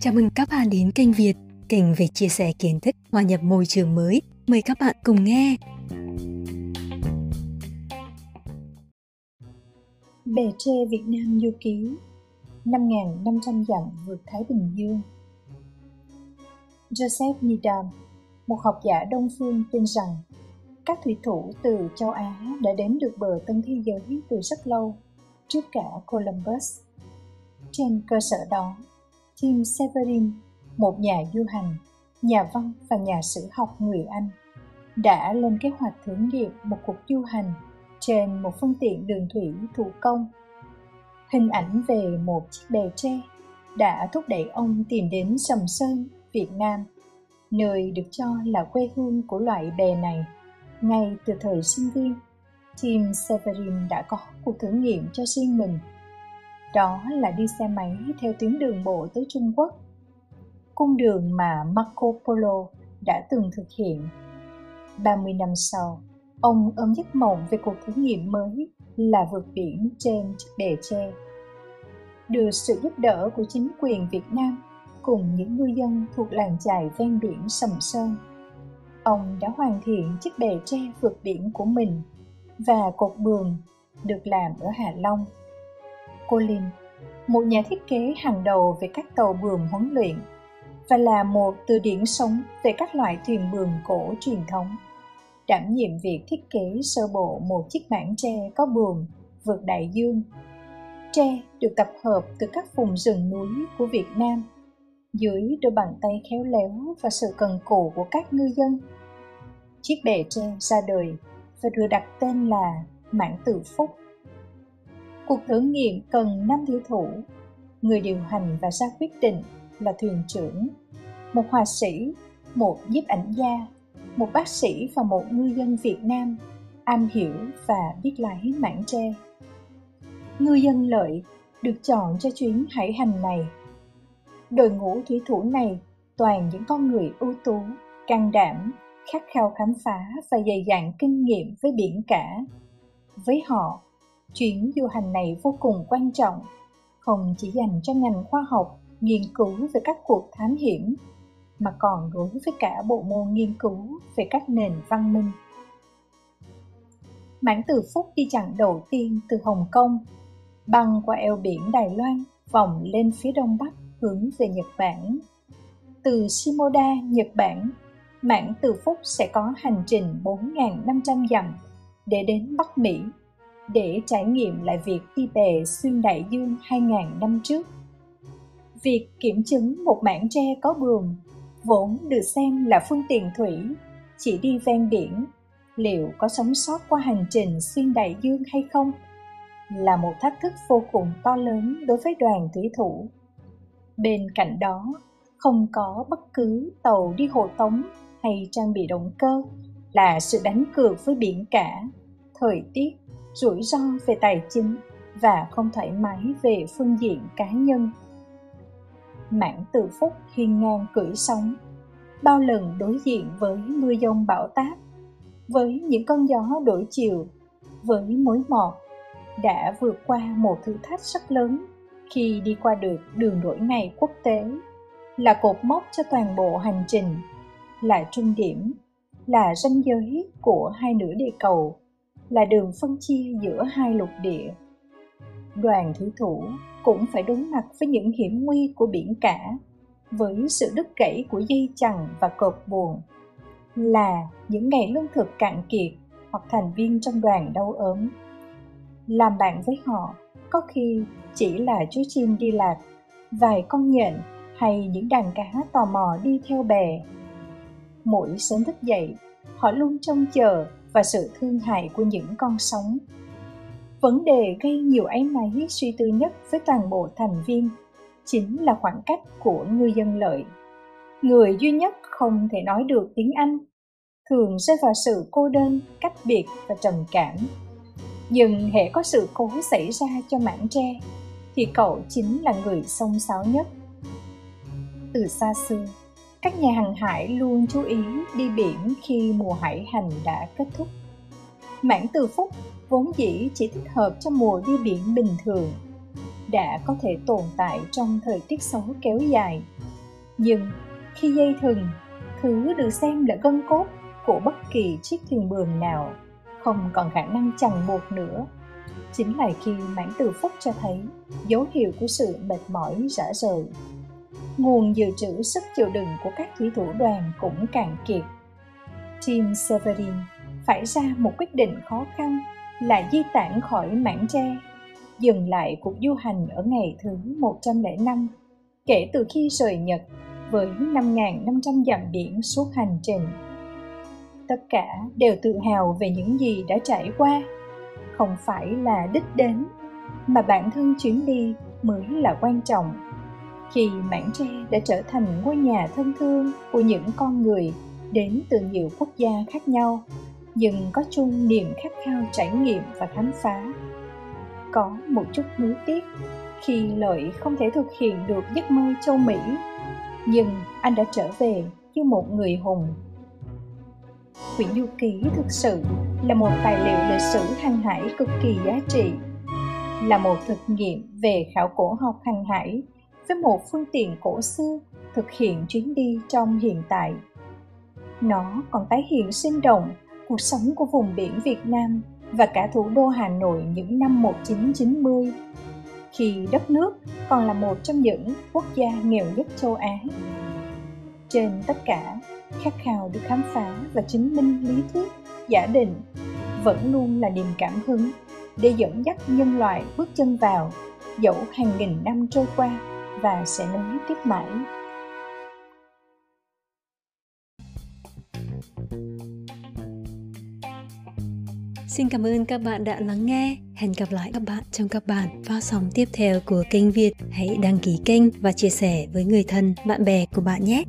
Chào mừng các bạn đến kênh Việt, kênh về chia sẻ kiến thức hòa nhập môi trường mới. Mời các bạn cùng nghe. Bề tre Việt Nam du ký 5.500 dặm vượt Thái Bình Dương Joseph Needham, một học giả Đông Phương tin rằng các thủy thủ từ châu Á đã đến được bờ Tân Thế Giới từ rất lâu, trước cả Columbus. Trên cơ sở đó, Tim Severin, một nhà du hành, nhà văn và nhà sử học người Anh, đã lên kế hoạch thử nghiệm một cuộc du hành trên một phương tiện đường thủy thủ công. Hình ảnh về một chiếc bè tre đã thúc đẩy ông tìm đến Sầm Sơn, Việt Nam, nơi được cho là quê hương của loại bè này. Ngay từ thời sinh viên, Tim Severin đã có cuộc thử nghiệm cho riêng mình. Đó là đi xe máy theo tuyến đường bộ tới Trung Quốc. Cung đường mà Marco Polo đã từng thực hiện. 30 năm sau, ông ôm giấc mộng về cuộc thử nghiệm mới là vượt biển trên chiếc bè tre. Được sự giúp đỡ của chính quyền Việt Nam cùng những ngư dân thuộc làng chài ven biển Sầm Sơn, ông đã hoàn thiện chiếc bè tre vượt biển của mình và cột bường được làm ở Hạ Long. Colin, một nhà thiết kế hàng đầu về các tàu bường huấn luyện và là một từ điển sống về các loại thuyền bường cổ truyền thống, đảm nhiệm việc thiết kế sơ bộ một chiếc mảng tre có buồm vượt đại dương. Tre được tập hợp từ các vùng rừng núi của Việt Nam dưới đôi bàn tay khéo léo và sự cần cù của các ngư dân. Chiếc bè tre ra đời và được đặt tên là Mãn Tử Phúc. Cuộc thử nghiệm cần 5 thủy thủ, người điều hành và ra quyết định là thuyền trưởng, một họa sĩ, một nhiếp ảnh gia, một bác sĩ và một ngư dân Việt Nam am hiểu và biết lái mảng tre. Ngư dân lợi được chọn cho chuyến hải hành này. Đội ngũ thủy thủ này toàn những con người ưu tú, can đảm, khát khao khám phá và dày dặn kinh nghiệm với biển cả. Với họ, chuyến du hành này vô cùng quan trọng, không chỉ dành cho ngành khoa học nghiên cứu về các cuộc thám hiểm, mà còn đối với cả bộ môn nghiên cứu về các nền văn minh. Mãn Từ Phúc đi chặng đầu tiên từ Hồng Kông, băng qua eo biển Đài Loan, vòng lên phía đông bắc hướng về Nhật Bản. Từ Shimoda, Nhật Bản, Mãn Từ Phúc sẽ có hành trình 4.500 dặm để đến Bắc Mỹ, để trải nghiệm lại việc đi bè xuyên đại dương 2.000 năm trước. Việc kiểm chứng một mảng tre có buồm vốn được xem là phương tiện thủy, chỉ đi ven biển, liệu có sống sót qua hành trình xuyên đại dương hay không, là một thách thức vô cùng to lớn đối với đoàn thủy thủ bên cạnh đó, không có bất cứ tàu đi hộ tống hay trang bị động cơ là sự đánh cược với biển cả, thời tiết, rủi ro về tài chính và không thoải mái về phương diện cá nhân. Mãn từ phúc hiên ngang cưỡi sóng, bao lần đối diện với mưa giông bão táp, với những cơn gió đổi chiều, với mối mọt đã vượt qua một thử thách rất lớn khi đi qua được đường đổi ngày quốc tế là cột mốc cho toàn bộ hành trình là trung điểm, là ranh giới của hai nửa địa cầu, là đường phân chia giữa hai lục địa. Đoàn thủy thủ cũng phải đối mặt với những hiểm nguy của biển cả, với sự đứt gãy của dây chằng và cột buồn là những ngày lương thực cạn kiệt hoặc thành viên trong đoàn đau ốm. Làm bạn với họ, có khi chỉ là chú chim đi lạc, vài con nhện hay những đàn cá tò mò đi theo bè mỗi sớm thức dậy, họ luôn trông chờ và sự thương hại của những con sóng. Vấn đề gây nhiều áy náy suy tư nhất với toàn bộ thành viên chính là khoảng cách của ngư dân lợi. Người duy nhất không thể nói được tiếng anh, thường rơi vào sự cô đơn, cách biệt và trầm cảm. Nhưng hệ có sự cố xảy ra cho mảng tre, thì cậu chính là người xông xáo nhất. Từ xa xưa các nhà hàng hải luôn chú ý đi biển khi mùa hải hành đã kết thúc. Mảng từ phúc vốn dĩ chỉ thích hợp cho mùa đi biển bình thường, đã có thể tồn tại trong thời tiết xấu kéo dài. Nhưng khi dây thừng, thứ được xem là gân cốt của bất kỳ chiếc thuyền buồm nào, không còn khả năng chằng buộc nữa. Chính là khi mãn từ phúc cho thấy dấu hiệu của sự mệt mỏi rã rời nguồn dự trữ sức chịu đựng của các thủy thủ đoàn cũng cạn kiệt Tim Severin phải ra một quyết định khó khăn là di tản khỏi mảng tre, dừng lại cuộc du hành ở ngày thứ 105 kể từ khi rời Nhật với 5.500 dặm biển suốt hành trình. Tất cả đều tự hào về những gì đã trải qua, không phải là đích đến, mà bản thân chuyến đi mới là quan trọng. Khi mảng tre đã trở thành ngôi nhà thân thương của những con người đến từ nhiều quốc gia khác nhau, nhưng có chung niềm khát khao trải nghiệm và khám phá. Có một chút nuối tiếc khi lợi không thể thực hiện được giấc mơ châu Mỹ nhưng anh đã trở về như một người hùng. Quyển du ký thực sự là một tài liệu lịch sử hàng hải cực kỳ giá trị, là một thực nghiệm về khảo cổ học hàng hải với một phương tiện cổ xưa thực hiện chuyến đi trong hiện tại. Nó còn tái hiện sinh động cuộc sống của vùng biển Việt Nam và cả thủ đô Hà Nội những năm 1990 khi đất nước còn là một trong những quốc gia nghèo nhất châu Á. Trên tất cả, khát khao được khám phá và chứng minh lý thuyết, giả định vẫn luôn là niềm cảm hứng để dẫn dắt nhân loại bước chân vào dẫu hàng nghìn năm trôi qua và sẽ nối tiếp mãi. Xin cảm ơn các bạn đã lắng nghe. Hẹn gặp lại các bạn trong các bản phát sóng tiếp theo của kênh Việt. Hãy đăng ký kênh và chia sẻ với người thân, bạn bè của bạn nhé.